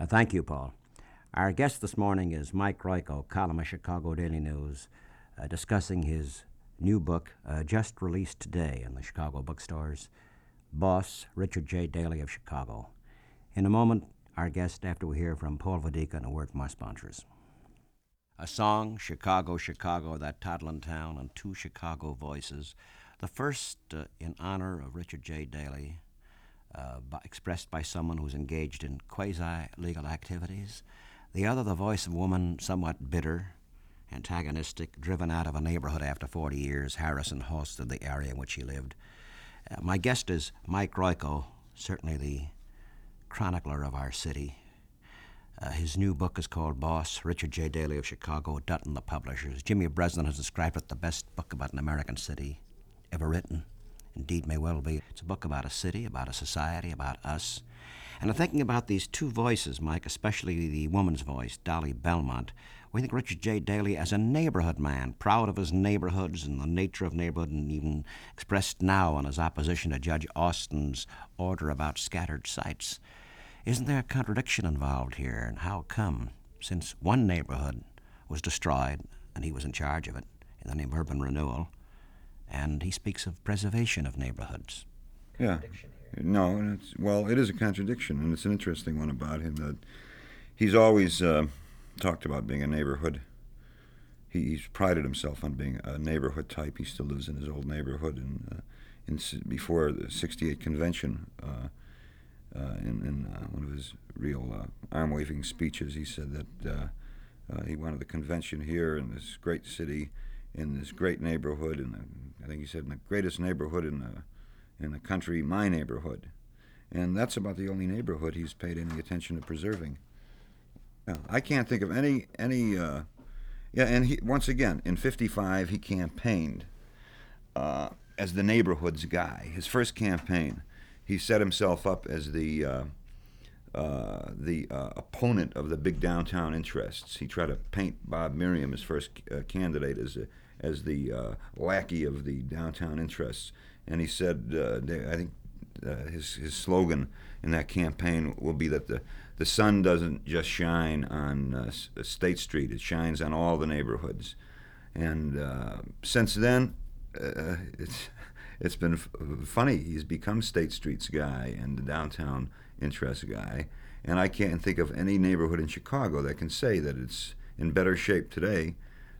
Uh, thank you, Paul. Our guest this morning is Mike Royko, column of Chicago Daily News, uh, discussing his new book, uh, just released today in the Chicago bookstores, Boss Richard J. Daley of Chicago. In a moment, our guest after we hear from Paul Vadica and a word from our sponsors. A song, Chicago, Chicago, that toddling town, and two Chicago voices. The first uh, in honor of Richard J. Daley, uh, by, expressed by someone who's engaged in quasi legal activities. The other, the voice of a woman somewhat bitter, antagonistic, driven out of a neighborhood after 40 years, Harrison-Halsted the area in which he lived. Uh, my guest is Mike Royko, certainly the chronicler of our city. Uh, his new book is called Boss, Richard J. Daley of Chicago, Dutton the Publishers. Jimmy Breslin has described it the best book about an American city ever written. Indeed, may well be. It's a book about a city, about a society, about us. And I'm thinking about these two voices, Mike, especially the woman's voice, Dolly Belmont. We think Richard J. Daley as a neighborhood man, proud of his neighborhoods and the nature of neighborhood, and even expressed now in his opposition to Judge Austin's order about scattered sites. Isn't there a contradiction involved here, and how come, since one neighborhood was destroyed and he was in charge of it in the name of urban renewal, and he speaks of preservation of neighborhoods? Yeah. No, and it's, well, it is a contradiction, and it's an interesting one about him that he's always uh, talked about being a neighborhood. He, he's prided himself on being a neighborhood type. He still lives in his old neighborhood, and uh, in, before the '68 convention, uh, uh, in, in uh, one of his real uh, arm waving speeches, he said that he wanted the convention here in this great city, in this great neighborhood, and I think he said in the greatest neighborhood in the, in the country, my neighborhood. And that's about the only neighborhood he's paid any attention to preserving. I can't think of any any. Uh, yeah, and he, once again in '55 he campaigned uh, as the neighborhoods guy. His first campaign, he set himself up as the uh, uh, the uh, opponent of the big downtown interests. He tried to paint Bob Merriam, his first uh, candidate, as a, as the uh, lackey of the downtown interests. And he said, uh, I think uh, his his slogan in that campaign will be that the the sun doesn't just shine on uh, uh, State Street; it shines on all the neighborhoods. And since then, it's it's been f- funny. He's become State Street's guy and the downtown interest guy. And I can't think of any neighborhood in Chicago that can say that it's in better shape today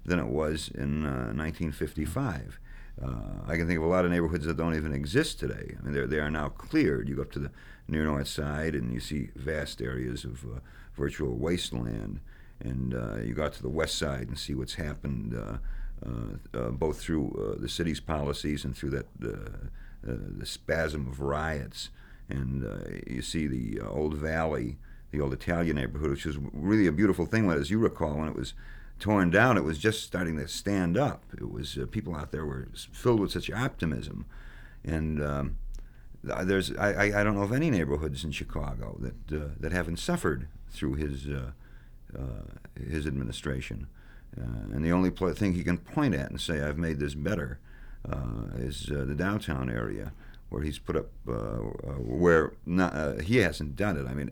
than it was in uh, 1955. Uh, I can think of a lot of neighborhoods that don't even exist today. I mean, they are now cleared. You go up to the near north side and you see vast areas of uh, virtual wasteland. And uh, you go out to the west side and see what's happened uh, uh, both through the city's policies and through that the spasm of riots. And you see the old valley, the old Italian neighborhood, which was really a beautiful thing. When, as you recall, when it was torn down, it was just starting to stand up. It was people out there were filled with such optimism, and um, there's I, I don't know of any neighborhoods in Chicago that uh, that haven't suffered through his uh, uh, his administration. Uh, and the only pl- thing he can point at and say, I've made this better, uh, is uh, the downtown area where he's put up, where not, he hasn't done it. I mean,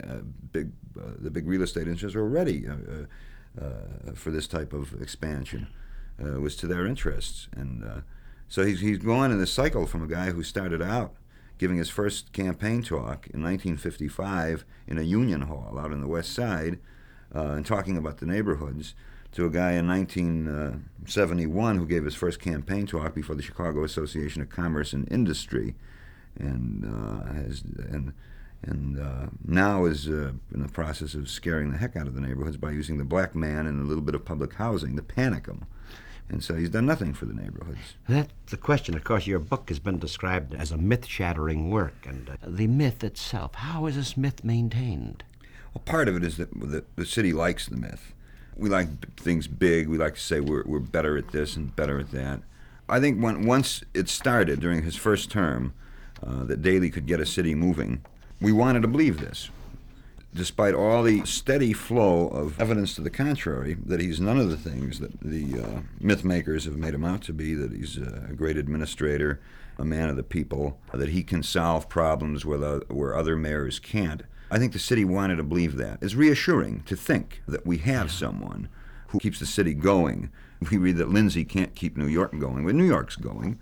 big, the big real estate interests are ready for this type of expansion. Uh, was to their interests. And uh, so he's, he's going in this cycle from a guy who started out giving his first campaign talk in 1955 in a union hall out in the west side uh, and talking about the neighborhoods to a guy in 1971 who gave his first campaign talk before the Chicago Association of Commerce and Industry, and uh, has and and uh, now is uh, in the process of scaring the heck out of the neighborhoods by using the black man and a little bit of public housing to panic them. And so he's done nothing for the neighborhoods. That's the question. Of course, your book has been described as a myth shattering work. And uh, the myth itself, how is this myth maintained? Well, part of it is that the, the city likes the myth we like things big. We like to say we're, we're better at this and better at that. I think when once it started during his first term uh, that Daley could get a city moving, we wanted to believe this. Despite all the steady flow of evidence to the contrary, that he's none of the things that the uh, myth makers have made him out to be, that he's a great administrator, a man of the people, that he can solve problems where, the, where other mayors can't. I think the city wanted to believe that. It's reassuring to think that we have someone who keeps the city going. We read that Lindsay can't keep New York going, but New York's going.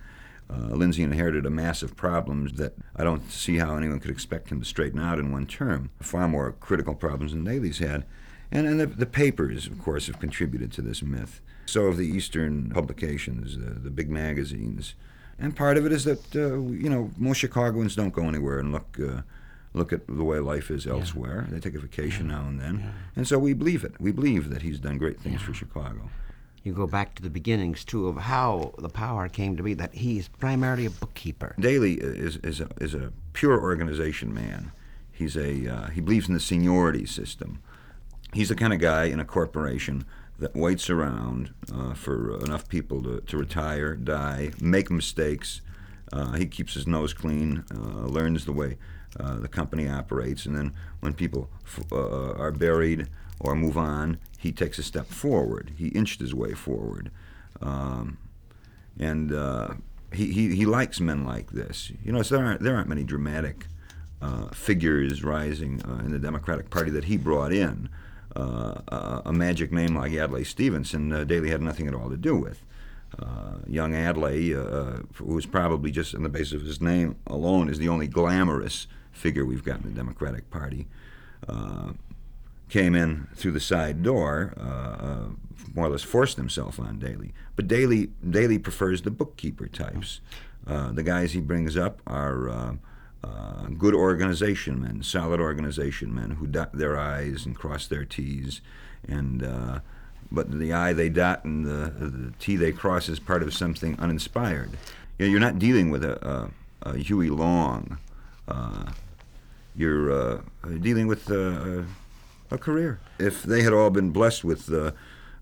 Uh, Lindsay inherited a massive problems that I don't see how anyone could expect him to straighten out in one term. Far more critical problems than Daley's had. And, and the, the papers, of course, have contributed to this myth. So have the Eastern publications, uh, the big magazines. And part of it is that, uh, you know, most Chicagoans don't go anywhere and look. Uh, look at the way life is elsewhere. They take a vacation now and then. And so we believe it. We believe that he's done great things for Chicago. You go back to the beginnings, too, of how the power came to be that he's primarily a bookkeeper. Daley is, is, a, is a pure organization man. He's a, uh, he believes in the seniority system. He's the kind of guy in a corporation that waits around uh, for enough people to, to retire, die, make mistakes. Uh, he keeps his nose clean, uh, learns the way uh, the company operates, and then when people f- uh, are buried or move on, he takes a step forward. He inched his way forward. Um, and uh, he, he, he likes men like this. You know, so there aren't, there aren't many dramatic uh, figures rising uh, in the Democratic Party that he brought in. Uh, a magic name like Adlai Stevenson, uh, Daley had nothing at all to do with. Uh, young Adlai, who was probably just on the basis of his name alone, is the only glamorous figure we've got in the Democratic Party came in through the side door, uh, uh, more or less forced himself on Daley. But Daley, Daley prefers the bookkeeper types. Uh, the guys he brings up are uh, uh, good organization men, solid organization men who dot their I's and cross their T's. And, uh, but the I they dot and the, the T they cross is part of something uninspired. You know, you're not dealing with a, a, a Huey Long. you're dealing with a career. If they had all been blessed with uh,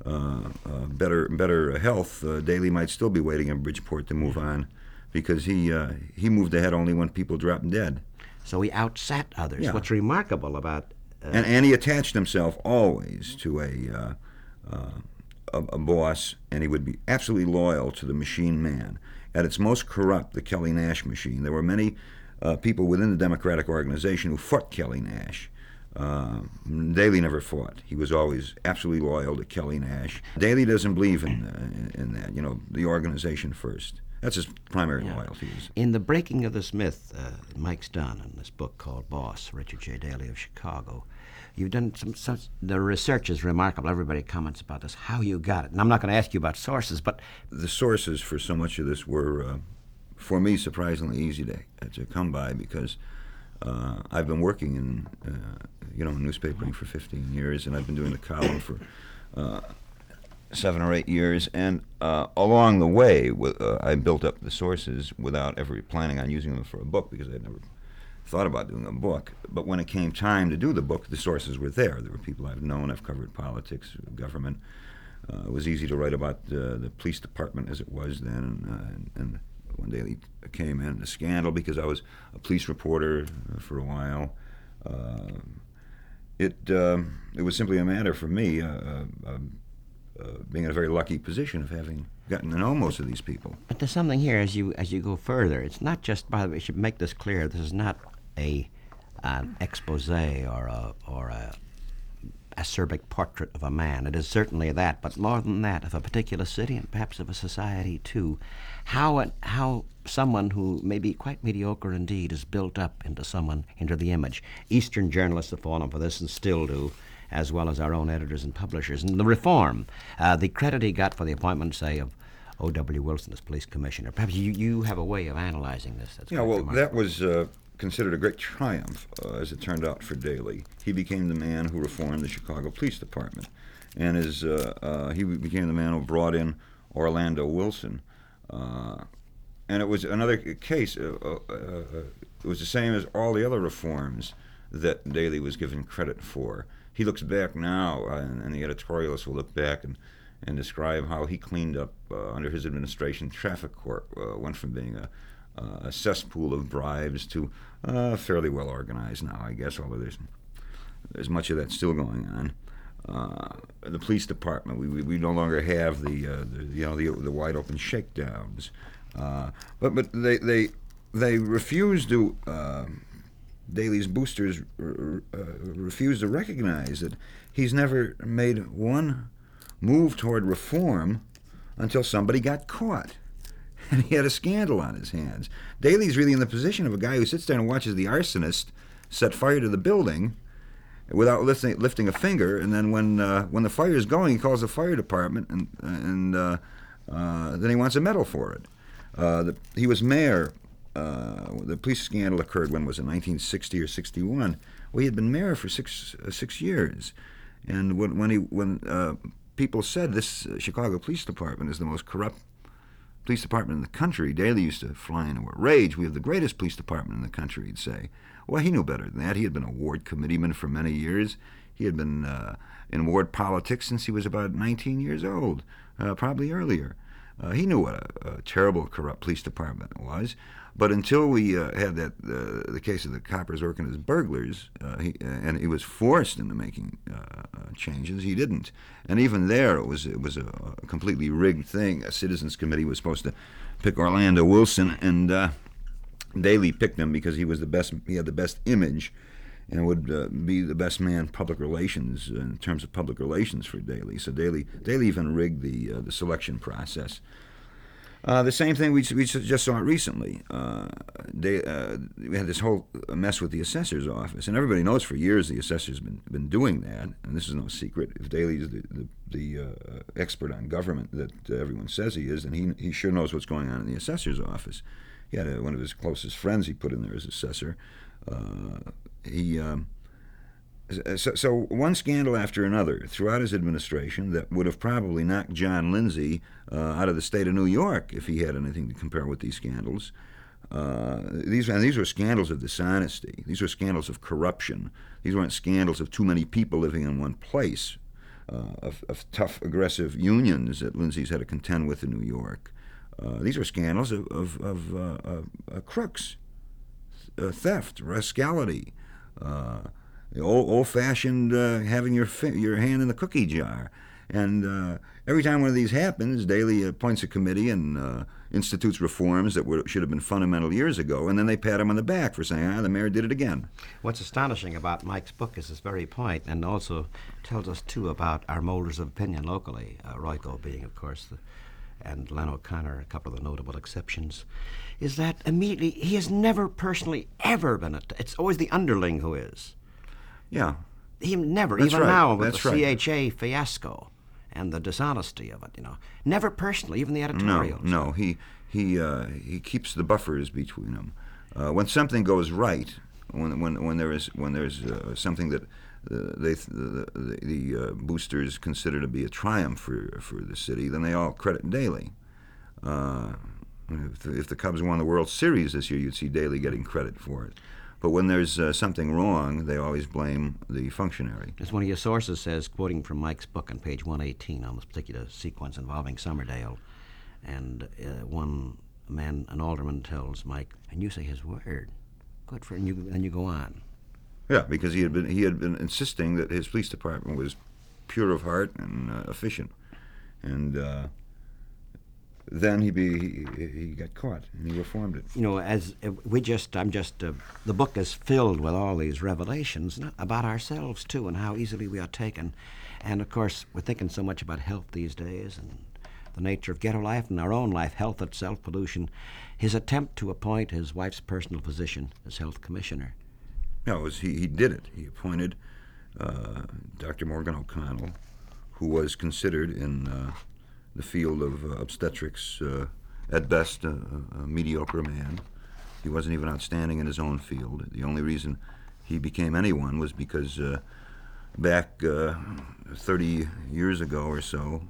uh, uh, better better health, uh, Daley might still be waiting in Bridgeport to move on, because he uh, he moved ahead only when people dropped dead. So he outsat others. Yeah. What's remarkable about uh, and and he attached himself always to a, a a boss, and he would be absolutely loyal to the machine man. At its most corrupt, the Kelly Nash machine, there were many people within the Democratic organization who fought Kelly Nash uh, Daley never fought. He was always absolutely loyal to Kelly Nash. Daley doesn't believe in, uh, in that. You know, the organization first. That's his primary yeah. loyalty. In the breaking of this myth, uh, Mike's done in this book called Boss, Richard J. Daley of Chicago. You've done some, some. The research is remarkable. Everybody comments about this. How you got it, and I'm not going to ask you about sources, but the sources for so much of this were, uh, for me, surprisingly easy to to come by because uh, I've been working in uh, you know newspapering for 15 years, and I've been doing the column for uh, seven or eight years. And uh, along the way, uh, I built up the sources without ever planning on using them for a book because I'd never thought about doing a book. But when it came time to do the book, the sources were there. There were people I've known. I've covered politics, government. Uh, it was easy to write about uh, the police department as it was then, uh, and, and one day they came in a scandal because I was a police reporter for a while. Uh, it um, it was simply a matter for me uh, uh, uh, being in a very lucky position of having gotten to know most of these people. But there's something here as you as you go further. It's not just. By the way, we should make this clear. This is not a an expose or a or a acerbic portrait of a man. It is certainly that, but more than that, of a particular city and perhaps of a society too. How how someone who may be quite mediocre indeed is built up into someone into the image. Eastern journalists have fallen for this and still do. As well as our own editors and publishers. And the reform, uh, the credit he got for the appointment, say, of O.W. Wilson as police commissioner. Perhaps you, you have a way of analyzing this. That's yeah, well, remarkable. that was uh, considered a great triumph, uh, as it turned out for Daley. He became the man who reformed the Chicago Police Department, and as uh, uh, he became the man who brought in Orlando Wilson. Uh, and it was another case. Uh, it was the same as all the other reforms that Daley was given credit for. He looks back now, and, and the editorialists will look back and and describe how he cleaned up uh, under his administration. Traffic court uh, went from being a uh, a cesspool of bribes to uh, fairly well organized now, I guess, although there's, there's much of that still going on. Uh, the police department, we, we, we, no longer have the, uh, the you know the, the wide open shakedowns, uh, but but they they they refuse to uh, Daley's boosters r- uh, refuse to recognize that he's never made one move toward reform until somebody got caught. And he had a scandal on his hands. Daley's really in the position of a guy who sits there and watches the arsonist set fire to the building without lifting, lifting a finger. And then when uh, when the fire is going, he calls the fire department, and and uh, uh, then he wants a medal for it. Uh, the, he was mayor. Uh, the police scandal occurred when was it 1960 or 61? Well, he had been mayor for six uh, six years, and when when he when people said this Chicago Police Department is the most corrupt police department in the country, Daley used to fly into a rage. We have the greatest police department in the country, he'd say. Well, he knew better than that. He had been a ward committeeman for many years. He had been uh, in ward politics since he was about 19 years old, uh, probably earlier. Uh, he knew what a, a, terrible, corrupt police department was. But until we uh, had that uh, the case of the coppers working as burglars, uh, he, and he was forced into making changes, he didn't. And even there, it was it was a, a, completely rigged thing. A citizens committee was supposed to pick Orlando Wilson, and Daley picked him because he was the best. He had the best image, and would uh, be the best man public relations in terms of public relations for Daley. So Daley Daley even rigged the uh, the selection process. Uh, the same thing we, we just saw it recently. Uh, they, uh, we had this whole mess with the assessor's office, and everybody knows for years the assessor's been been doing that, and this is no secret. If Daley is the the, the uh, expert on government that everyone says he is, then he he sure knows what's going on in the assessor's office he had a, one of his closest friends he put in there as assessor. Uh, he um, so, so, one scandal after another throughout his administration that would have probably knocked John Lindsay uh, out of the state of New York if he had anything to compare with these scandals. Uh, these and these were scandals of dishonesty. These were scandals of corruption. These weren't scandals of too many people living in one place, uh, of, of tough, aggressive unions that Lindsay's had to contend with in New York. Uh, these are scandals of, of, of uh, uh, crooks, theft, rascality, old, old-fashioned having your your hand in the cookie jar. And every time one of these happens, Daley appoints a committee and institutes reforms that were, should have been fundamental years ago, and then they pat him on the back for saying, ah, the mayor did it again. What's astonishing about Mike's book is this very point, and also tells us, too, about our molders of opinion locally, uh, Royko being, of course, the and Len O'Connor, a couple of the notable exceptions, is that immediately he has never personally ever been. A, it's always the underling who is. Yeah. He never, That's even right. now with That's the right. CHA fiasco and the dishonesty of it, you know, never personally, even the editorials. No, no, he he uh, he keeps the buffers between them. Uh, when something goes right, when when when there is when there's uh, something that they, the, the, the uh, boosters consider to be a triumph for, for the city, then they all credit Daley. Uh, if, the, if, the, Cubs won the World Series this year, you'd see Daley getting credit for it. But when there's uh, something wrong, they always blame the functionary. As one of your sources says, quoting from Mike's book on page 118 on this particular sequence involving Summerdale, and uh, one man, an alderman, tells Mike, and you say his word. Good for and you, and you go on. Yeah, because he had been he had been insisting that his police department was pure of heart and uh, efficient, and uh, then he be he, he, got caught and he reformed it. You know, as uh, we just I'm just uh, the book is filled with all these revelations about ourselves too and how easily we are taken, and of course we're thinking so much about health these days and the nature of ghetto life and our own life, health itself, pollution. His attempt to appoint his wife's personal physician as health commissioner no, was, he, he did it. He appointed uh, Dr. Morgan O'Connell, who was considered in uh, the field of uh, obstetrics, uh, at best, a, a, mediocre man. He wasn't even outstanding in his own field. The only reason he became anyone was because uh, back uh, 30 years ago or so,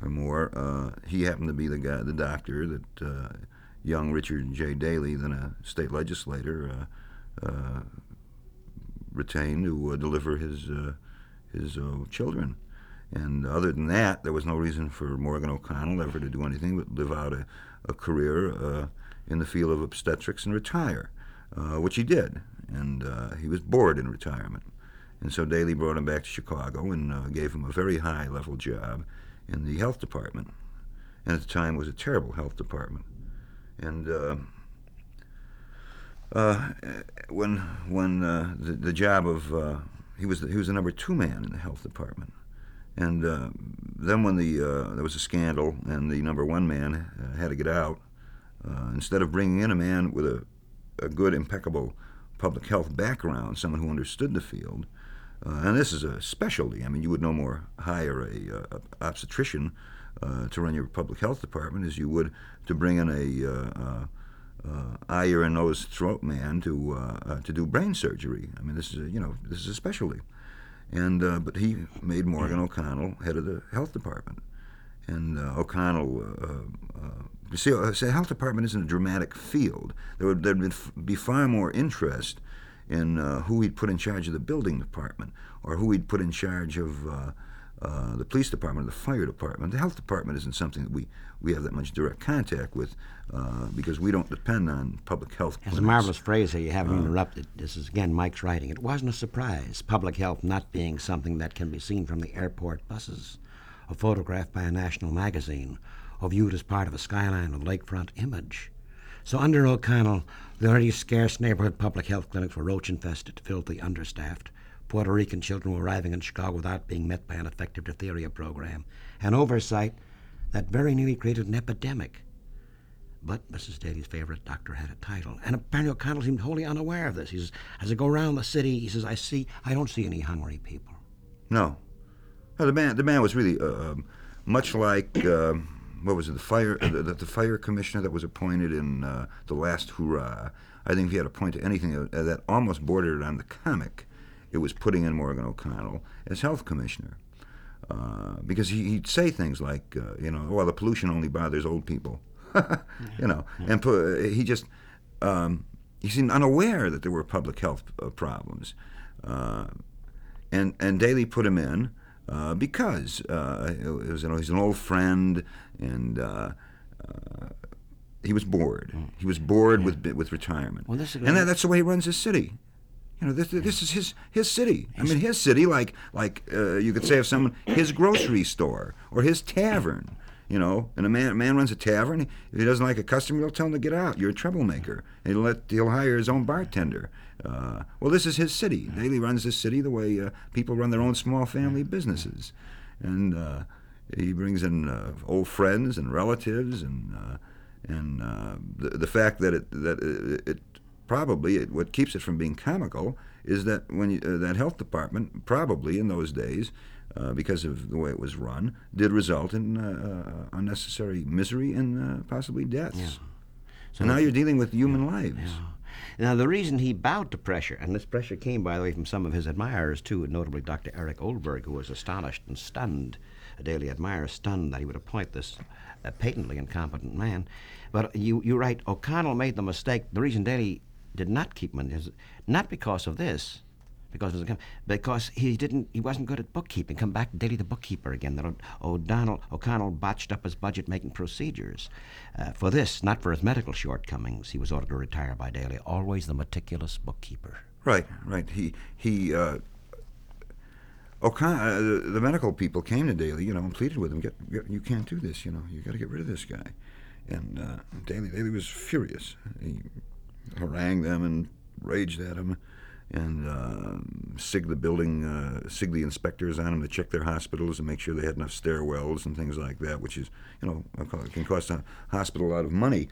or more, he happened to be the guy, the doctor that young Richard J. Daley, then a state legislator, uh, retained to uh, deliver his uh, his uh, children. And other than that, there was no reason for Morgan O'Connell ever to do anything but live out a, a career in the field of obstetrics and retire, which he did. And he was bored in retirement. And so Daley brought him back to Chicago and uh, gave him a very high level job in the health department. And at the time, was a terrible health department. And uh, uh, when when uh, the, the job of uh, he was the, he was the number two man in the health department, and uh, then when the uh, there was a scandal and the number one man uh, had to get out, instead of bringing in a man with a, a good impeccable public health background, someone who understood the field, and this is a specialty. I mean, you would no more hire a, a obstetrician to run your public health department as you would to bring in a uh, eye, ear, and nose, throat man to uh, uh, to do brain surgery. I mean, this is a, you know this is a specialty, and uh, but he made Morgan O'Connell head of the health department, and uh, O'Connell. Uh, you see, the health department isn't a dramatic field. There would there'd be far more interest in who he'd put in charge of the building department or who he'd put in charge of uh, the police department, the fire department. The health department isn't something that we, we have that much direct contact with uh, because we don't depend on public health. There's a marvelous phrase here you haven't uh, interrupted. This is again Mike's writing. It wasn't a surprise, public health not being something that can be seen from the airport buses, or photographed by a national magazine, or viewed as part of a skyline or lakefront image. So under O'Connell, the already scarce neighborhood public health clinics were roach infested, filthy, understaffed Puerto Rican children were arriving in Chicago without being met by an effective diphtheria program, an oversight that very nearly created an epidemic. But Mrs. Daley's favorite doctor had a title, and apparently O'Connell seemed wholly unaware of this. He says, as I go around the city, he says, I see, I don't see any hungry people. No, the man, the man was really uh, um, much like uh, what was it, the fire, uh, the, the, fire commissioner that was appointed in uh, the last hurrah. I think if he had a point to anything that almost bordered on the comic, it was putting in Morgan O'Connell as health commissioner. Uh, because he, would say things like, uh, you know, well, the pollution only bothers old people, you know, and pu- he just um, he seemed unaware that there were public health uh, problems, uh, and and Daley put him in uh, because uh, it was, you know, he's an old friend and. he was bored. Mm. He was bored yeah. with with retirement, well, and that, that's the way he runs his city. You know, this, this is his his city. I mean, his city, like like uh, you could say of someone, his grocery store or his tavern. You know, and a man a man runs a tavern. If he doesn't like a customer, he'll tell him to get out. You're a troublemaker. And he'll let he'll hire his own bartender. Uh, well, this is his city. Daley runs this city the way uh, people run their own small family businesses, and uh, he brings in uh, old friends and relatives, and uh, and the, the fact that it that it, it probably it, what keeps it from being comical is that when you, uh, that health department probably in those days uh, because of the way it was run did result in uh, uh unnecessary misery and uh, possibly deaths. Yeah. So now you're dealing with human yeah, lives. Yeah. Now, the reason he bowed to pressure, and this pressure came, by the way, from some of his admirers, too, notably Dr. Eric Oldberg, who was astonished and stunned, a Daley admirer, stunned that he would appoint this uh, patently incompetent man. But you, you write, O'Connell made the mistake. The reason Daley did not keep money, not because of this, because of the, because he didn't he wasn't good at bookkeeping. Come back Daley the bookkeeper again. That O'Donnell O'Connell botched up his budget making procedures. Uh, for this, not for his medical shortcomings, he was ordered to retire by Daley. Always the meticulous bookkeeper. Right, right. He he. Uh, O'Connell, uh, the, the, medical people came to Daley, you know, and pleaded with him, get, get, "You can't do this. You know, you got to get rid of this guy." And uh, Daley, Daley was furious. He harangued them and raged at them and uh, sig the building, uh, sig the inspectors on them to check their hospitals and make sure they had enough stairwells and things like that, which is, you know, can cost a hospital a lot of money.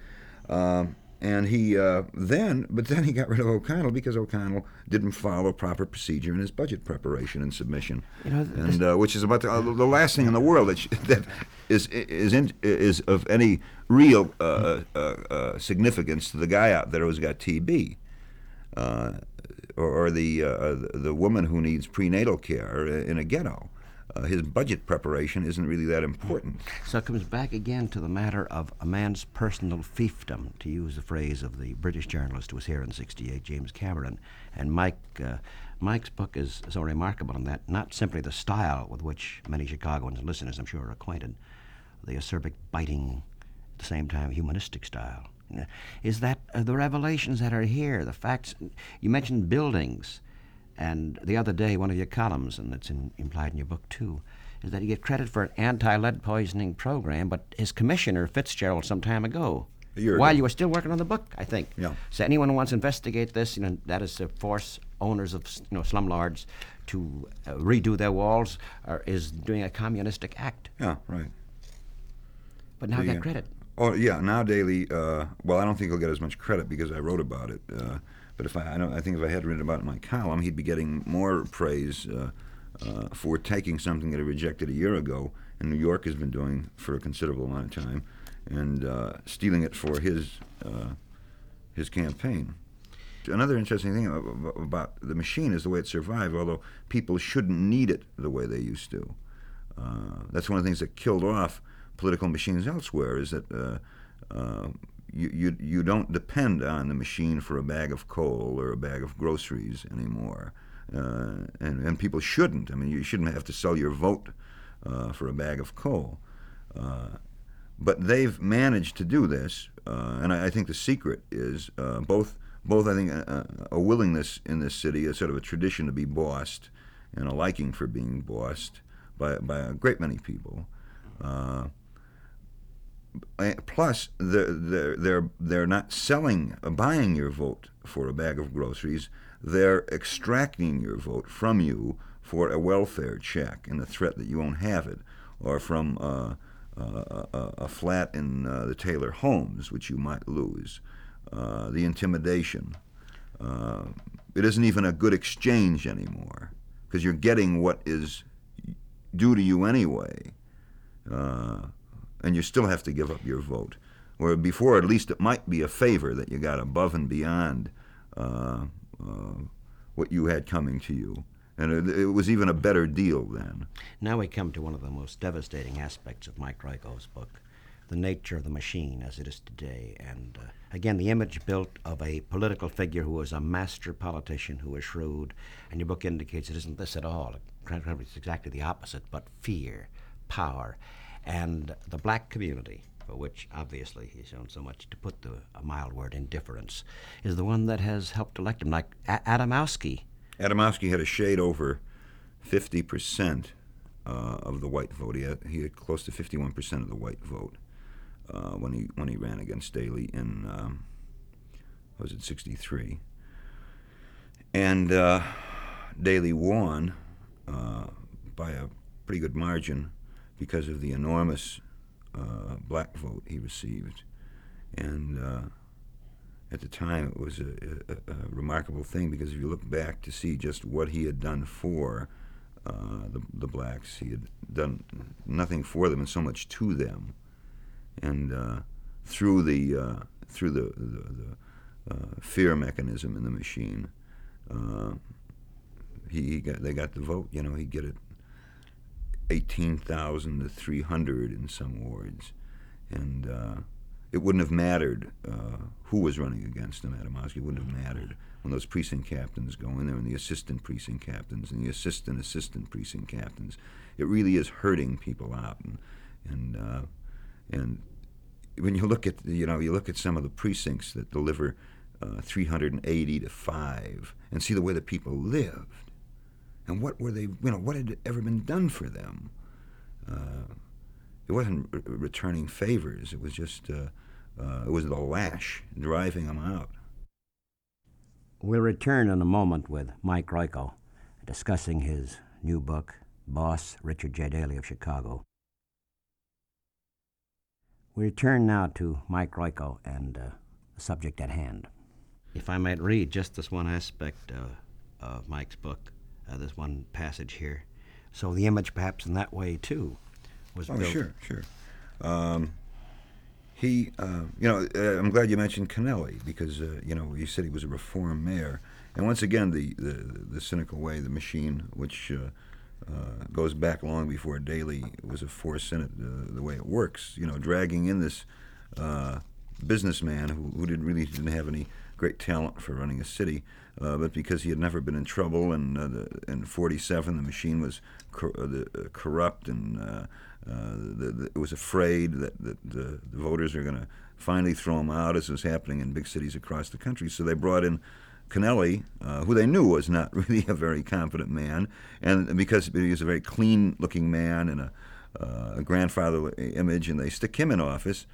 Um, and he uh, then, but then he got rid of O'Connell because O'Connell didn't follow proper procedure in his budget preparation and submission, you know, and uh, which is about the, uh, the, last thing in the world that that is is in, is of any real uh, uh, uh, significance to the guy out there who's got TB, or, or, the the woman who needs prenatal care in a ghetto uh, his budget preparation isn't really that important. So it comes back again to the matter of a man's personal fiefdom, to use the phrase of the British journalist who was here in '68, James Cameron. And Mike, uh, Mike's book is so remarkable in that not simply the style with which many Chicagoans and listeners, I'm sure, are acquainted, the acerbic, biting, at the same time humanistic style, is that uh, the revelations that are here, the facts. You mentioned buildings and the other day, one of your columns, and it's in, implied in your book too, is that you get credit for an anti lead poisoning program, but his commissioner, Fitzgerald, some time ago, while ago. you were still working on the book, I think. Yeah. So anyone who wants to investigate this, you know, that is to force owners of you know slumlords to uh, redo their walls, or is doing a communistic act. Yeah, right. But now The, get uh, credit. Oh yeah, now Daley. Uh, well, I don't think he'll get as much credit because I wrote about it. Uh, but if I, I, don't, I think if I had written about it in my column, he'd be getting more praise uh, uh, for taking something that he rejected a year ago, and New York has been doing for a considerable amount of time, and uh, stealing it for his uh, his campaign. Another interesting thing about the machine is the way it survived, although people shouldn't need it the way they used to. Uh, that's one of the things that killed off political machines elsewhere is that uh, uh, you, you, you don't depend on the machine for a bag of coal or a bag of groceries anymore. Uh, and, and people shouldn't. I mean, you shouldn't have to sell your vote uh, for a bag of coal. Uh, but they've managed to do this, uh, and I, I think the secret is uh, both both I think a, a willingness in this city, a sort of a tradition to be bossed, and a liking for being bossed by by a great many people. Uh, plus, they're, they're they're not selling, uh, buying your vote for a bag of groceries. They're extracting your vote from you for a welfare check and the threat that you won't have it, or from uh, uh, a, a flat in uh, the Taylor Homes, which you might lose. Uh, the intimidation. Uh, it isn't even a good exchange anymore because you're getting what is due to you anyway, uh, and you still have to give up your vote. Where before, at least, it might be a favor that you got above and beyond uh, uh, what you had coming to you. And it, it was even a better deal then. Now we come to one of the most devastating aspects of Mike Royko's book, the nature of the machine as it is today. And uh, again, the image built of a political figure who was a master politician, who was shrewd. And your book indicates it isn't this at all. It's exactly the opposite, but fear, power. And the black community, for which obviously he's shown so much, to put the a mild word, indifference, is the one that has helped elect him, like a- Adamowski. Adamowski had a shade over 50% uh, of the white vote. He had, he had close to 51% of the white vote uh, when he when he ran against Daley in um, was it 63, and uh, Daley won uh, by a pretty good margin because of the enormous uh, black vote he received, and uh, at the time it was a, a, a, remarkable thing because if you look back to see just what he had done for uh, the, the blacks, he had done nothing for them and so much to them, and uh, through the uh, through the, the, the uh, fear mechanism in the machine, he, he, got they got the vote. You know, he'd get it eighteen thousand to three hundred in some wards, and uh, it wouldn't have mattered uh, who was running against them him, Adamowski. It wouldn't have mattered when those precinct captains go in there and the assistant precinct captains and the assistant assistant precinct captains. It really is hurting people out, and and uh, and when you look at you know you look at some of the precincts that deliver uh, 380 to five and see the way the people lived, and what were they you know what had ever been done for them. Uh, it wasn't re- returning favors. It was just uh, uh, it was the lash driving them out. We'll return in a moment with Mike Royko discussing his new book, Boss Richard J. Daley of Chicago. We return now to Mike Royko and uh, the subject at hand. If I might read just this one aspect uh, of Mike's book, uh, this one passage here. So the image, perhaps in that way too, was Oh, built. sure, sure. Um, he, uh, you know, uh, I'm glad you mentioned Kennelly because uh, you know you said he was a reform mayor, and once again the the, the cynical way, the machine, which uh, uh, goes back long before Daley was a force in it, uh, the way it works, you know, dragging in this uh, businessman who, who didn't really didn't have any great talent for running a city, uh, but because he had never been in trouble, and uh, the, in '47 the machine was cor- uh, the, uh, corrupt, and uh, uh, the, it was afraid that, that the, the voters are going to finally throw him out, as was happening in big cities across the country. So they brought in Kennelly, uh, who they knew was not really a very competent man, and because he was a very clean-looking man and a, uh, a grandfather image, and they stick him in office.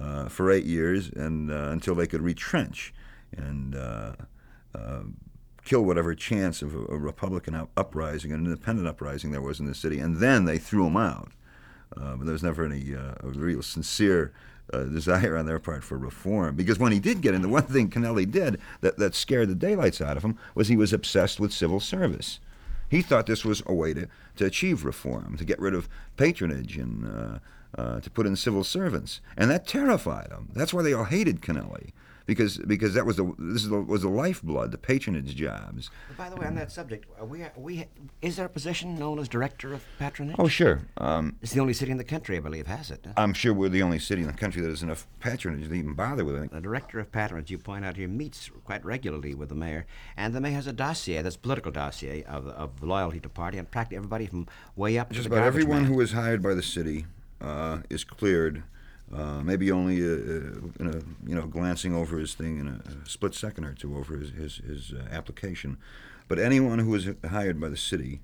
uh, for eight years, and until they could retrench and uh, uh, kill whatever chance of a, a Republican up- uprising, an independent uprising there was in the city, and then they threw him out. Uh, but there was never any uh, real sincere uh, desire on their part for reform. Because when he did get in, the one thing Kennelly did that, that scared the daylights out of him was he was obsessed with civil service. He thought this was a way to, to achieve reform, to get rid of patronage and uh, uh, to put in civil servants, and that terrified them. That's why they all hated Kennelly, because because that was the this was the lifeblood, the patronage jobs. By the way, on that subject, we, are we, is there a position known as director of patronage? Oh sure, um, It's the only city in the country, I believe, has it. huh? I'm sure we're the only city in the country that has enough patronage to even bother with it. The director of patronage, you point out here, meets quite regularly with the mayor, and the mayor has a dossier, that's political dossier of, of loyalty to party, and practically everybody from way up to Just about everyone man. who is hired by the city uh, is cleared. Uh, maybe only uh, uh, in a, you know glancing over his thing in a, split second or two over his his, his uh, application, but anyone who is hired by the city,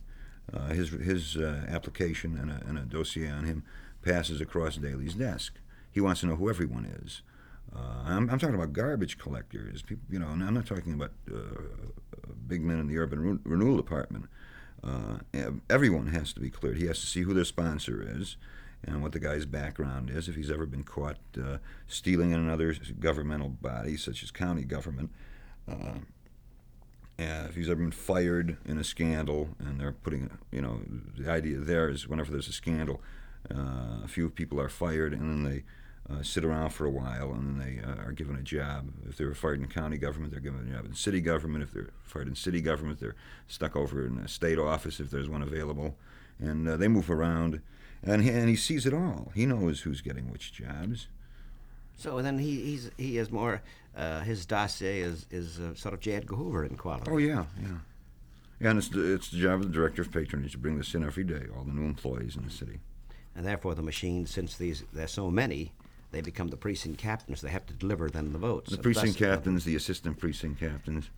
uh, his his uh, application and a, and a dossier on him passes across Daley's desk. He wants to know who everyone is. Uh, I'm, I'm talking about garbage collectors, people, you know, I'm not talking about uh, big men in the urban Re- renewal department. Uh, everyone has to be cleared. He has to see who their sponsor is and what the guy's background is, if he's ever been caught uh, stealing in another governmental body, such as county government. Uh, if he's ever been fired in a scandal, and they're putting, you know, the idea there is whenever there's a scandal, uh, a few people are fired, and then they uh, sit around for a while, and then they uh, are given a job. If they were fired in county government, they're given a job in city government. If they're fired in city government, they're stuck over in a state office if there's one available, and uh, they move around. And he, and he sees it all. He knows who's getting which jobs. So then he, he's, he is more, uh, his dossier is, is uh, sort of J. Edgar Hoover in quality. Oh yeah, yeah. Yeah, and it's the, it's the job of the director of patronage to bring this in every day, all the new employees in the city. And therefore, the machines, since these there's so many, they become the precinct captains. They have to deliver then the votes. The precinct captains, the assistant precinct captains.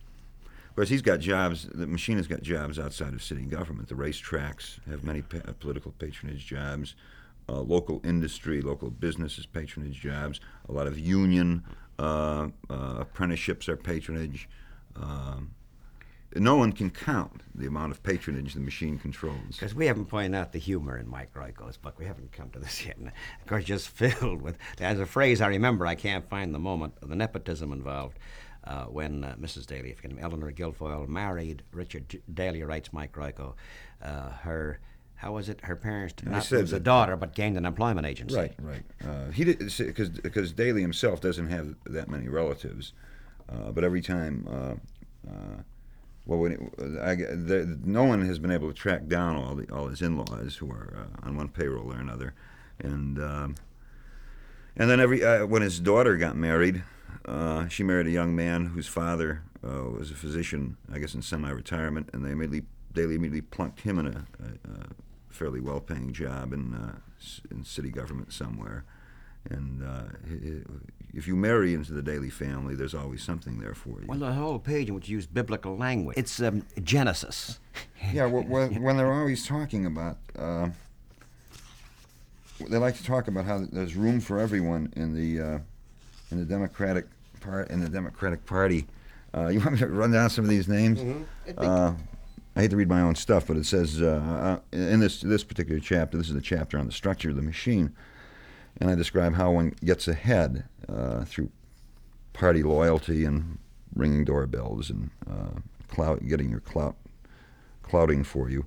Of course, he's got jobs. The machine has got jobs outside of city government. The racetracks have many pa- political patronage jobs. Uh, local industry, local businesses patronage jobs. A lot of union uh, uh, apprenticeships are patronage. Um, no one can count the amount of patronage the machine controls. Because we haven't pointed out the humor in Mike Royko's book. We haven't come to this yet. And of course, just filled with. as a phrase I remember, I can't find the moment, the nepotism involved. Uh, when uh, Mrs. Daley, if you can, Eleanor Guilfoyle married Richard J- Daley, writes Mike Royko, uh, her, how was it? Her parents did not lose a daughter, but gained an employment agency. Right, right. Uh, he did because because Daley himself doesn't have that many relatives, uh, but every time, uh, uh, well, when it, I, no one has been able to track down all the all his in-laws who are uh, on one payroll or another, and um, and then every uh, when his daughter got married, uh, she married a young man whose father uh, was a physician, I guess in semi-retirement, and they immediately Daley immediately plunked him in a, a, a fairly well-paying job in uh, in city government somewhere. And uh, if you marry into the Daley family, there's always something there for you. Well, the whole page in which you use biblical language. It's um, Genesis. yeah, wh- wh- when they're always talking about, uh, they like to talk about how there's room for everyone in the uh, in the Democratic part in the Democratic Party. Uh, you want me to run down some of these names? Uh, I hate to read my own stuff, but it says uh, uh, in this this particular chapter. This is the chapter on the structure of the machine, and I describe how one gets ahead uh, through party loyalty and ringing doorbells and uh, clout, getting your clout clouting for you.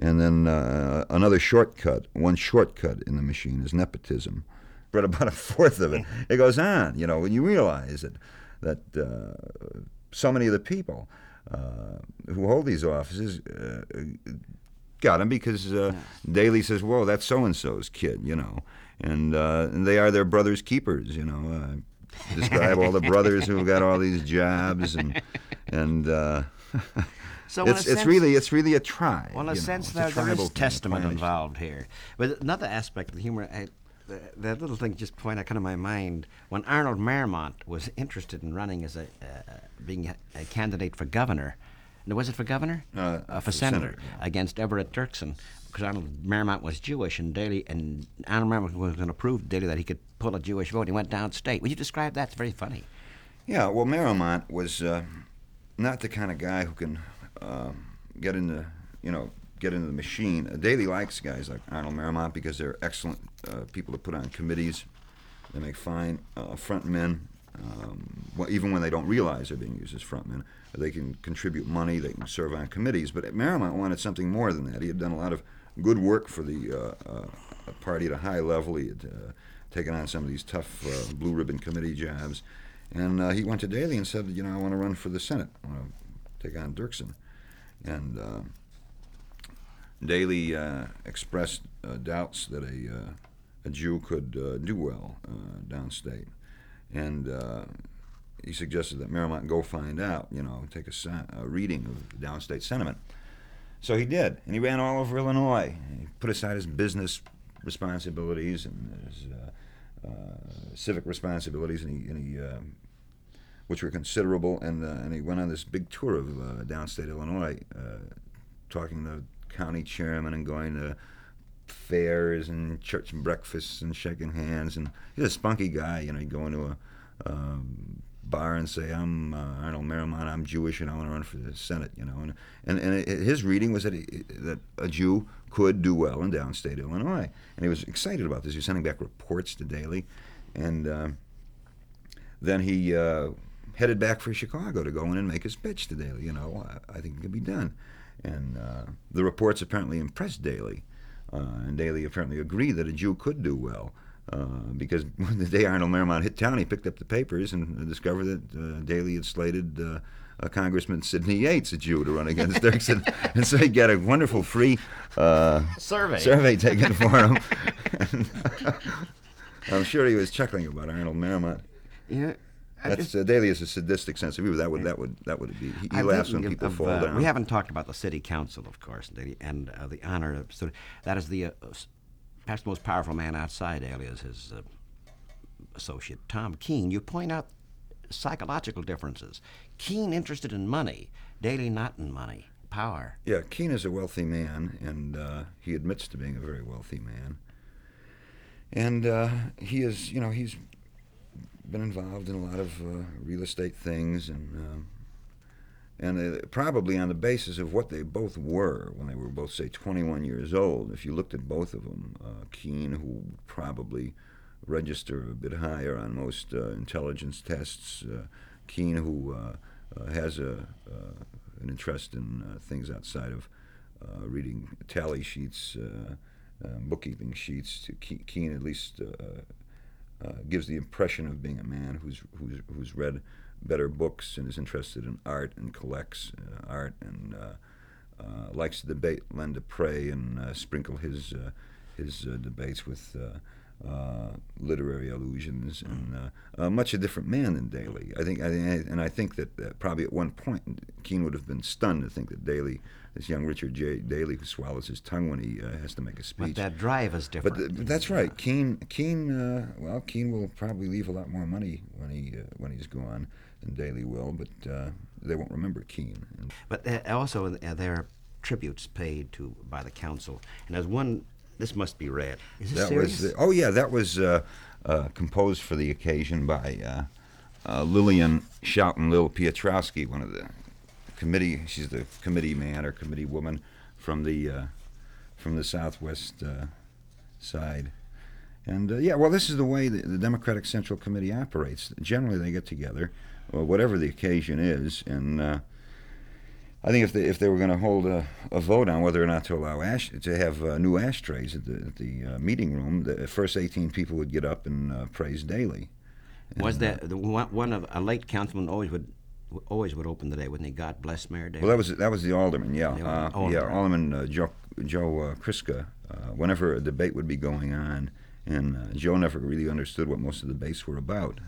And then uh, another shortcut, one shortcut in the machine is nepotism. Read about a fourth of it. It goes on, you know, when you realize that, that uh, so many of the people uh, who hold these offices uh, got them because uh, Daley says, whoa, that's so-and-so's kid, you know. And, uh, and they are their brother's keepers, you know. Uh, describe all the brothers who got all these jobs and, and uh, So it's, sense- really it's really a tribe. Well, in a you know, sense, it's a there, there is testament involved here. But another aspect of the humor, I, the, the little thing just point out kind of my mind when Arnold Maremont was interested in running as a uh, being a, a candidate for governor. No, was it for governor? Uh, for, for senator, senator, yeah. against Everett Dirksen. because Arnold Maremont was Jewish, and Daley and Arnold Maremont was going to prove Daley that he could pull a Jewish vote. He went downstate. Would you describe that? It's very funny. Yeah, well, Maremont was uh, not the kind of guy who can uh, get into, you know, get into the machine. Daley likes guys like Arnold Maremont because they're excellent uh, people to put on committees. They make fine uh, front men. Um, well, even when they don't realize they're being used as frontmen, they can contribute money. They can serve on committees. But Maremont wanted something more than that. He had done a lot of good work for the uh, uh, party at a high level. He had uh, taken on some of these tough uh, blue ribbon committee jobs. And he went to Daley and said, you know, I want to run for the Senate. I want to take on Dirksen. And uh, Daley expressed doubts that a, a Jew could do well downstate. And he suggested that Maremont go find out, you know, take a, a reading of downstate sentiment. So he did, and he ran all over Illinois. He put aside his business responsibilities and his uh, uh, civic responsibilities, and he, and he uh, which were considerable, and uh, and he went on this big tour of uh, downstate Illinois, uh, talking to county chairmen and going to fairs and church breakfasts and shaking hands. And he's a spunky guy, you know. He'd go into a um, bar and say, "I'm uh, Arnold Maremont. I'm Jewish, and I want to run for the Senate." You know, and and, and it, his reading was that he, that a Jew could do well in downstate Illinois, and he was excited about this. He was sending back reports to Daley, and uh, then he uh, headed back for Chicago to go in and make his pitch to Daley. You know, I, I think it can be done, and uh, the reports apparently impressed Daley, uh, and Daley apparently agreed that a Jew could do well. Uh, because the day Arnold Maremont hit town, he picked up the papers and discovered that uh, Daley had slated uh, Congressman Sidney Yates, a Jew, to run against Dirksen. and so he got a wonderful free uh, survey survey taken for him. I'm sure he was chuckling about Arnold Maremont. Yeah. That's uh, Daley has a sadistic sense of humor. That would that would that would be. He, he laughs when people of, fall uh, down. We haven't talked about the city council, of course, and uh, the honor of so that is the perhaps the most powerful man outside Daley is his uh, associate, Tom Keane. You point out psychological differences. Keane interested in money, Daley not in money, power. Yeah, Keane is a wealthy man, and uh, he admits to being a very wealthy man. And uh, he is, you know, he's been involved in a lot of uh, real estate things and um, and uh, probably on the basis of what they both were when they were both, say, 21 years old. If you looked at both of them, uh, Keane, who probably register a bit higher on most uh, intelligence tests, uh, Keane, who uh, uh, has a, an interest in things outside of reading tally sheets, bookkeeping sheets. to Keane at least gives the impression of being a man who's, who's, who's read better books and is interested in art and collects uh, art and uh, uh, likes to debate Leon Despres and uh, sprinkle his uh, his debates with literary allusions and much a different man than Daley. I think, I, and I think that probably at one point Keane would have been stunned to think that Daley, this young Richard J. Daley, who swallows his tongue when he uh, has to make a speech. But that drive is different. But th- that's right. Keane, Keane, uh, well, Keane will probably leave a lot more money when he uh, when he's gone than Daley will, but uh, they won't remember Keane. But uh, also, uh, there are tributes paid to by the council, and as one, this must be read. Is this that serious? was oh yeah, that was composed for the occasion by Lillian Shoughton Lil Piotrowski, one of the committee. She's the committee man or committee woman from the uh, from the southwest uh, side. And uh, yeah, well, this is the way the, the, Democratic Central Committee operates. Generally, they get together, whatever the occasion is, and uh, I think if they if they were going to hold a, a, vote on whether or not to allow ash to have uh, new ashtrays at the, at the uh, meeting room, the first 18 people would get up and praise Daley. Was that the one, one of a late councilman always would always would open the day, wouldn't he? God bless Mayor Daley. Well, that was that was the alderman, yeah, uh, alderman. yeah, Alderman uh, Joe Joe uh, Kriska. Uh, whenever a debate would be going on, and uh, Joe never really understood what most of the debates were about,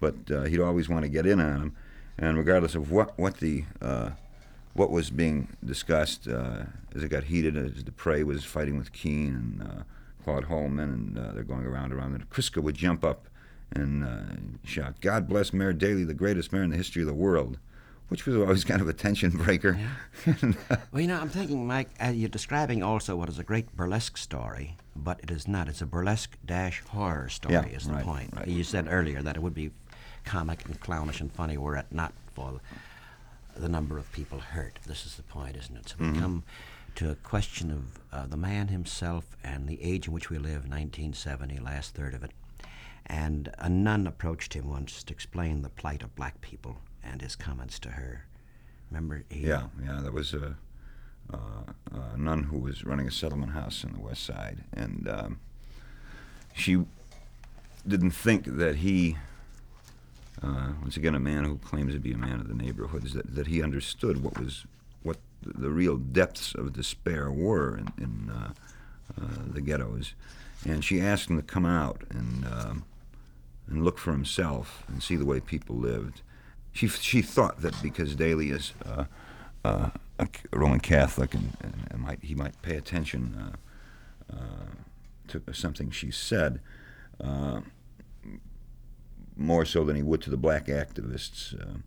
but uh, he'd always want to get in on them, and regardless of what what the what was being discussed, as it got heated, as Despres was fighting with Keane and Claude Holman, and they're going around around, and Kriska would jump up and uh, shout, God bless Mayor Daley, the greatest mayor in the history of the world. which was always kind of a tension breaker. and, uh, well, you know, I'm thinking, Mike, uh, you're describing also what is a great burlesque story, but it is not. It's a burlesque dash horror story, yeah, is the right, point. Right. You said earlier that it would be comic and clownish and funny were it not for the number of people hurt. This is the point, isn't it? So we mm-hmm. come to a question of uh, the man himself and the age in which we live, 1970, last third of it. And a nun approached him once to explain the plight of black people and his comments to her. Remember? yeah, yeah, that was a, uh, a, nun who was running a settlement house in the West Side, and um, she didn't think that he, uh, once again, a man who claims to be a man of the neighborhood, is that, that he understood what was what the, real depths of despair were in, in uh, uh the ghettos, and she asked him to come out and um, and look for himself and see the way people lived. She she thought that because Daley is uh, uh, a Roman Catholic and, and, might he might pay attention uh, uh to something she said uh, more so than he would to the black activists. Uh,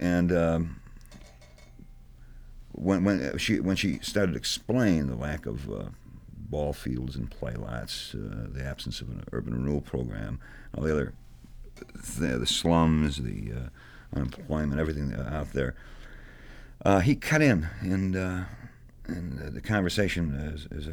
and um, when when she when she started to explain the lack of ball fields and play lots, the absence of an urban renewal program, all the other the, slums, the uh, unemployment, everything out there. Uh, he cut in, and uh, and the conversation, as, as,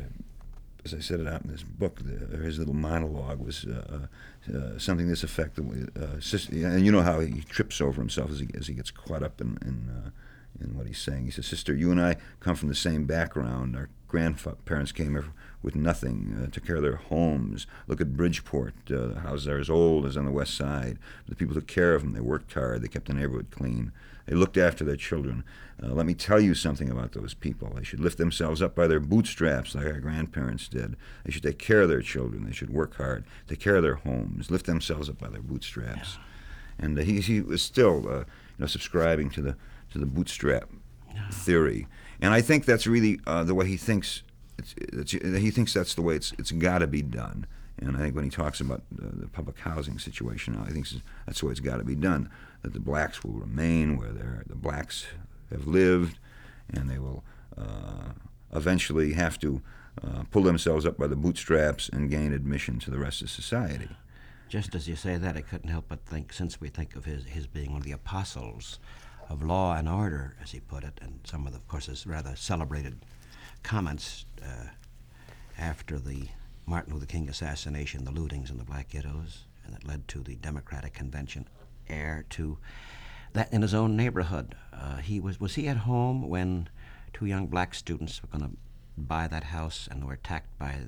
as I said it out in this book, the, his little monologue was uh, uh, something this effect. and you know how he trips over himself as he, as he gets caught up in, in in what he's saying. He says, Sister, you and I come from the same background. Our grandparents came here with nothing, uh, took care of their homes. Look at Bridgeport. Uh, the houses are as old as on the west side. The people took care of them. They worked hard. They kept the neighborhood clean. They looked after their children. Uh, let me tell you something about those people. They should lift themselves up by their bootstraps like our grandparents did. They should take care of their children. They should work hard, take care of their homes, lift themselves up by their bootstraps. Yeah. And uh, he, he was still, uh, you know, subscribing to the to the bootstrap theory, and I think that's really uh, the way he thinks. It's, it's, he thinks that's the way it's it's got to be done. And I think when he talks about uh, the public housing situation, I think that's the way it's got to be done. That the blacks will remain where the blacks have lived, and they will uh, eventually have to uh, pull themselves up by the bootstraps and gain admission to the rest of society. Just as you say that, I couldn't help but think, since we think of his, his being one of the apostles of law and order, as he put it, and some of, the, of course, his rather celebrated comments uh, after the Martin Luther King assassination, the lootings in the black ghettos, and that led to the Democratic Convention heir to that in his own neighborhood. Uh, he was was he at home when two young black students were going to buy that house and were attacked by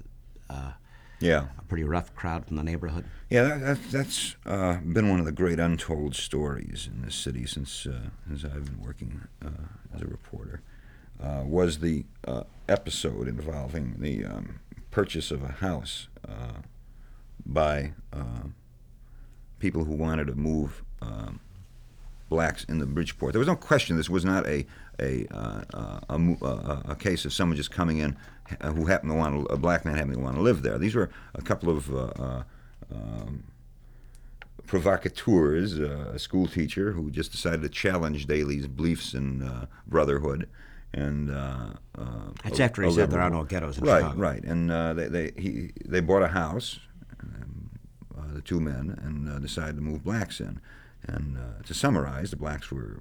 uh, yeah. A pretty rough crowd from the neighborhood. Yeah, that, that, that's uh, been one of the great untold stories in this city since uh, since I've been working uh, as a reporter. Uh, was the uh, episode involving the um, purchase of a house uh, by people who wanted to move um, blacks in the Bridgeport. There was no question this was not a a, uh, a, a, a, case of someone just coming in uh, who happened to want to, a black man happened to want to live there. These were a couple of uh, uh um, provocateurs, uh, a school teacher who just decided to challenge Daley's beliefs in uh, brotherhood. And that's after he said there are no ghettos in right, Chicago. Right, right. And they they he, they bought a house, um, the two men, and decided to move blacks in. And to summarize, the blacks were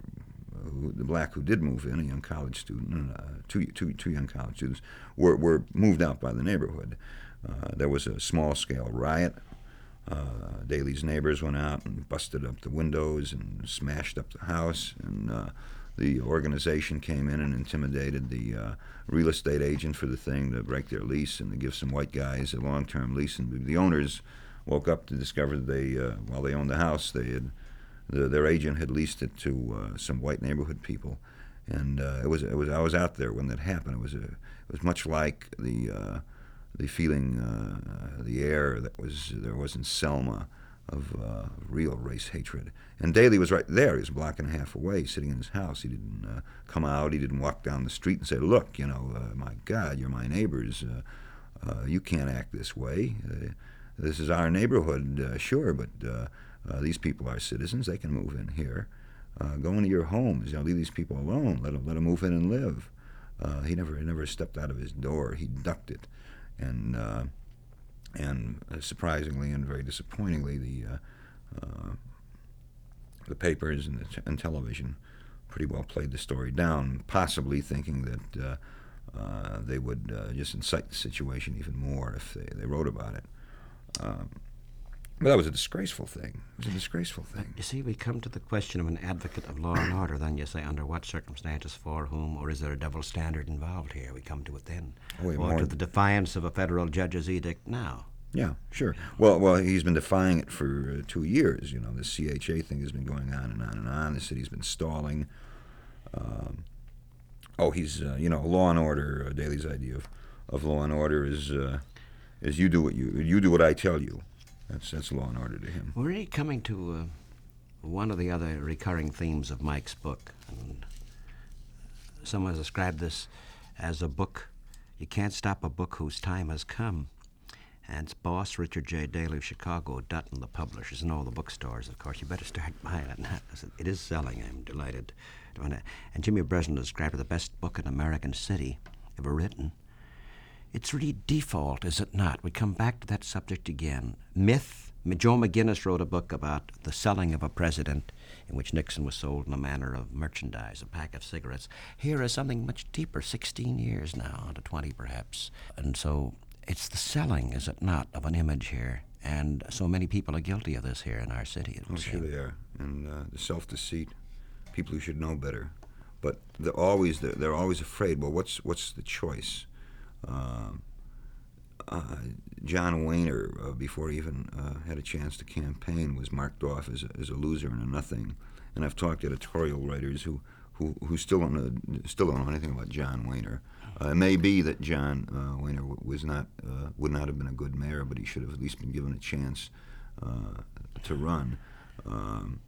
who, the black who did move in, a young college student, uh, two, two, two young college students, were, were moved out by the neighborhood. Uh, there was a small scale riot. Uh, Daley's neighbors went out and busted up the windows and smashed up the house. And uh, the organization came in and intimidated the uh, real estate agent for the thing to break their lease and to give some white guys a long term lease. And the owners woke up to discover that they, uh, while they owned the house, they had the, their agent had leased it to uh, some white neighborhood people, and uh, it was it was I was out there when that happened. It was a, it was much like the uh, the feeling uh, the air that was there was in Selma of uh, real race hatred. And Daley was right there. He was a block and a half away, sitting in his house. He didn't uh, come out. He didn't walk down the street and say, "Look, you know, my God, you're my neighbors. you can't act this way. this is our neighborhood, sure, but." Uh, these people are citizens; they can move in here. uh, go into your homes. You know, leave these people alone. Let them let them move in and live. Uh, he never never stepped out of his door. He ducked it, and uh, and surprisingly and very disappointingly, the uh, uh, the papers and, the and television pretty well played the story down, possibly thinking that uh, uh, they would uh, just incite the situation even more if they, they wrote about it. Um, but that was a disgraceful thing. It was a disgraceful thing. You see, we come to the question of an advocate of law and order. Then you say, under what circumstances, for whom, or is there a double standard involved here? We come to it then. Oh, or to the defiance of a federal judge's edict now. Yeah, sure. Well, well, he's been defying it for uh, two years. You know, the CHA thing has been going on and on and on. The city's been stalling. Um, oh, he's uh, you know law and order. Uh, Daley's idea of, of law and order is uh, is you do what you you do what I tell you. That's that's law and order to him. We're really coming to uh, one of the other recurring themes of Mike's book, and someone has described this as a book. You can't stop a book whose time has come. And it's boss Richard J. Daley of Chicago, Dutton, the publishers, and all the bookstores, of course. You better start buying it. It is selling. I'm delighted. And Jimmy Breslin described it the best book in American City ever written. It's really default, is it not? We come back to that subject again. Myth. Joe McGinniss wrote a book about the selling of a president in which Nixon was sold in a manner of merchandise, a pack of cigarettes. Here is something much deeper, 16 years now, to 20 perhaps. And so it's the selling, is it not, of an image here? And so many people are guilty of this here in our city. Oh, sure they are. And uh, the self deceit, people who should know better. But they're always they're, they're always afraid. Well, what's what's the choice? Uh, uh, John Waner, uh, before he even uh, had a chance to campaign, was marked off as a, as a loser and a nothing. And I've talked to editorial writers who, who, who still don't know, still don't know anything about John Waner. Uh, it may be that John uh, Waner was not uh, would not have been a good mayor, but he should have at least been given a chance uh, to run. Um,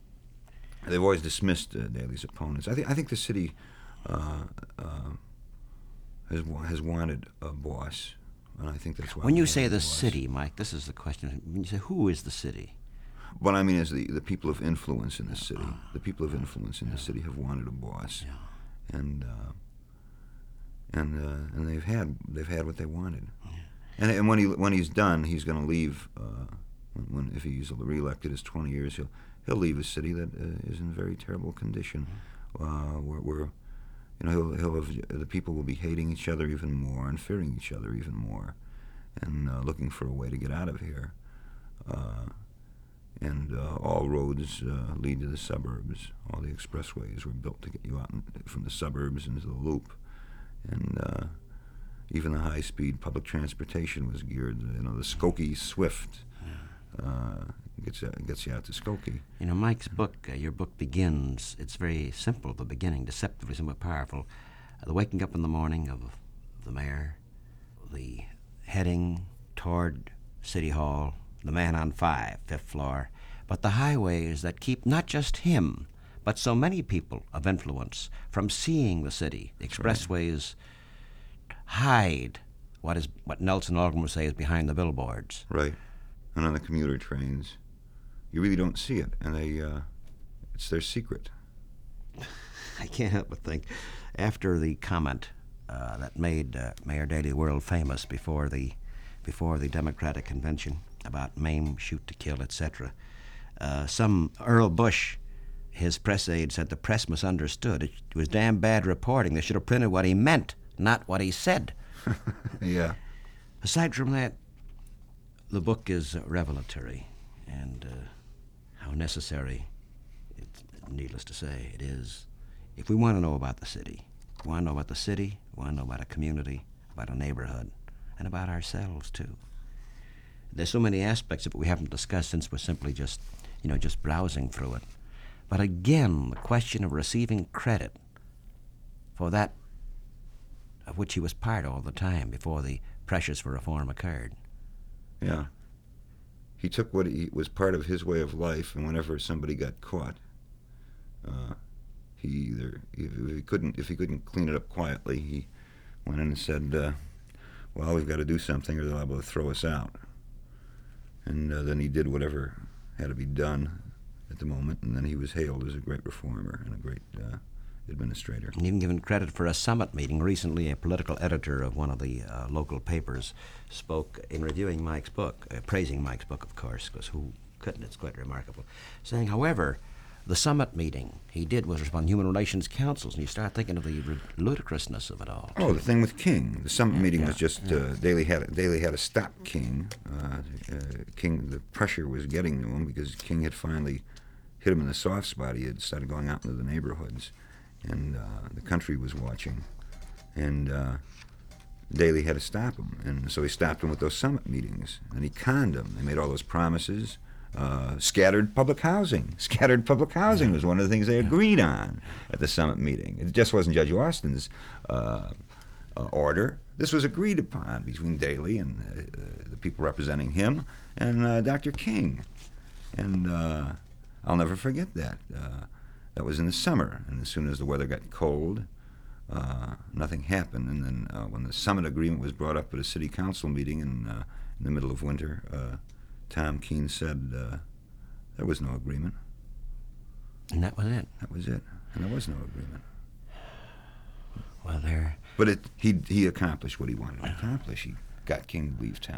they've always dismissed Daley's opponents. I think I think the city has has wanted a boss, and I think that's why. When you say the city, Mike, this is the question. When you say who is the city? What I mean is the, the people of influence in the city. The people of influence in the city have wanted a boss, and and uh, and they've had they've had what they wanted. Yeah. And, and when he when he's done, he's going to leave. Uh, when, when, if he's reelected as 20 years, he'll he'll leave a city that uh, is in very terrible condition, uh, where, where you know he'll he'll have the people will be hating each other even more and fearing each other even more, and uh, looking for a way to get out of here. Uh, and all roads lead to the suburbs. All the expressways were built to get you out in, from the suburbs into the loop and uh, even the high-speed public transportation was geared. You know, the Skokie Swift uh, gets you, gets you out to Skokie. You know, Mike's book, uh, your book begins. It's very simple. The beginning, deceptively somewhat powerful. Uh, the waking up in the morning of the mayor, the heading toward City Hall, the man on five, fifth floor, but the highways that keep not just him but so many people of influence from seeing the city. The expressways right. hide what is what Nelson Algren would say is behind the billboards. Right, and on the commuter trains, you really don't see it, and they uh, it's their secret. I can't help but think, after the comment uh, that made uh, Mayor Daley world famous before the before the Democratic convention about maim, shoot to kill, etc. Uh, some Earl Bush his press aide said the press misunderstood. It was damn bad reporting. They should have printed what he meant, not what he said. yeah. Aside from that, the book is revelatory, and uh, how necessary, needless to say, it is. If we want to know about the city, we want to know about the city, we want to know about a community, about a neighborhood, and about ourselves too. There's so many aspects of it we haven't discussed since we're simply just, you know, just browsing through it. But again, the question of receiving credit for that of which he was part all the time before the pressures for reform occurred. Yeah. He took what he, was part of his way of life, and whenever somebody got caught, uh, he either if he couldn't if he couldn't clean it up quietly, he went in and said, uh, "Well, we've got to do something, or they'll able to throw us out." And uh, then he did whatever had to be done at the moment, and then he was hailed as a great reformer and a great uh, administrator. And even given credit for a summit meeting. Recently, a political editor of one of the uh, local papers spoke in reviewing Mike's book, uh, praising Mike's book, of course, because who couldn't? It's quite remarkable. Saying, however, the summit meeting he did was on human relations councils, and you start thinking of the ru- ludicrousness of it all. Oh, the thing with King. The summit meeting was yeah, just uh, Daley had Daley had to stop King. Uh, uh, King, the pressure was getting to him because King had finally hit him in the soft spot. He had started going out into the neighborhoods, and uh, the country was watching, and uh, Daley had to stop him. And so he stopped him with those summit meetings, and he conned him. They made all those promises. Uh, scattered public housing. Scattered public housing was one of the things they agreed on at the summit meeting. It just wasn't Judge Austin's uh, uh, order. This was agreed upon between Daley and uh, the people representing him and uh, Dr. King. And uh, I'll never forget that. That was in the summer, and as soon as the weather got cold, uh, nothing happened. And then uh, when the summit agreement was brought up at a city council meeting in, uh, in the middle of winter, uh, Tom Keane said uh, there was no agreement. And that was it. That was it. And there was no agreement. Well, there. But it, he, he accomplished what he wanted to accomplish. He got King to leave town.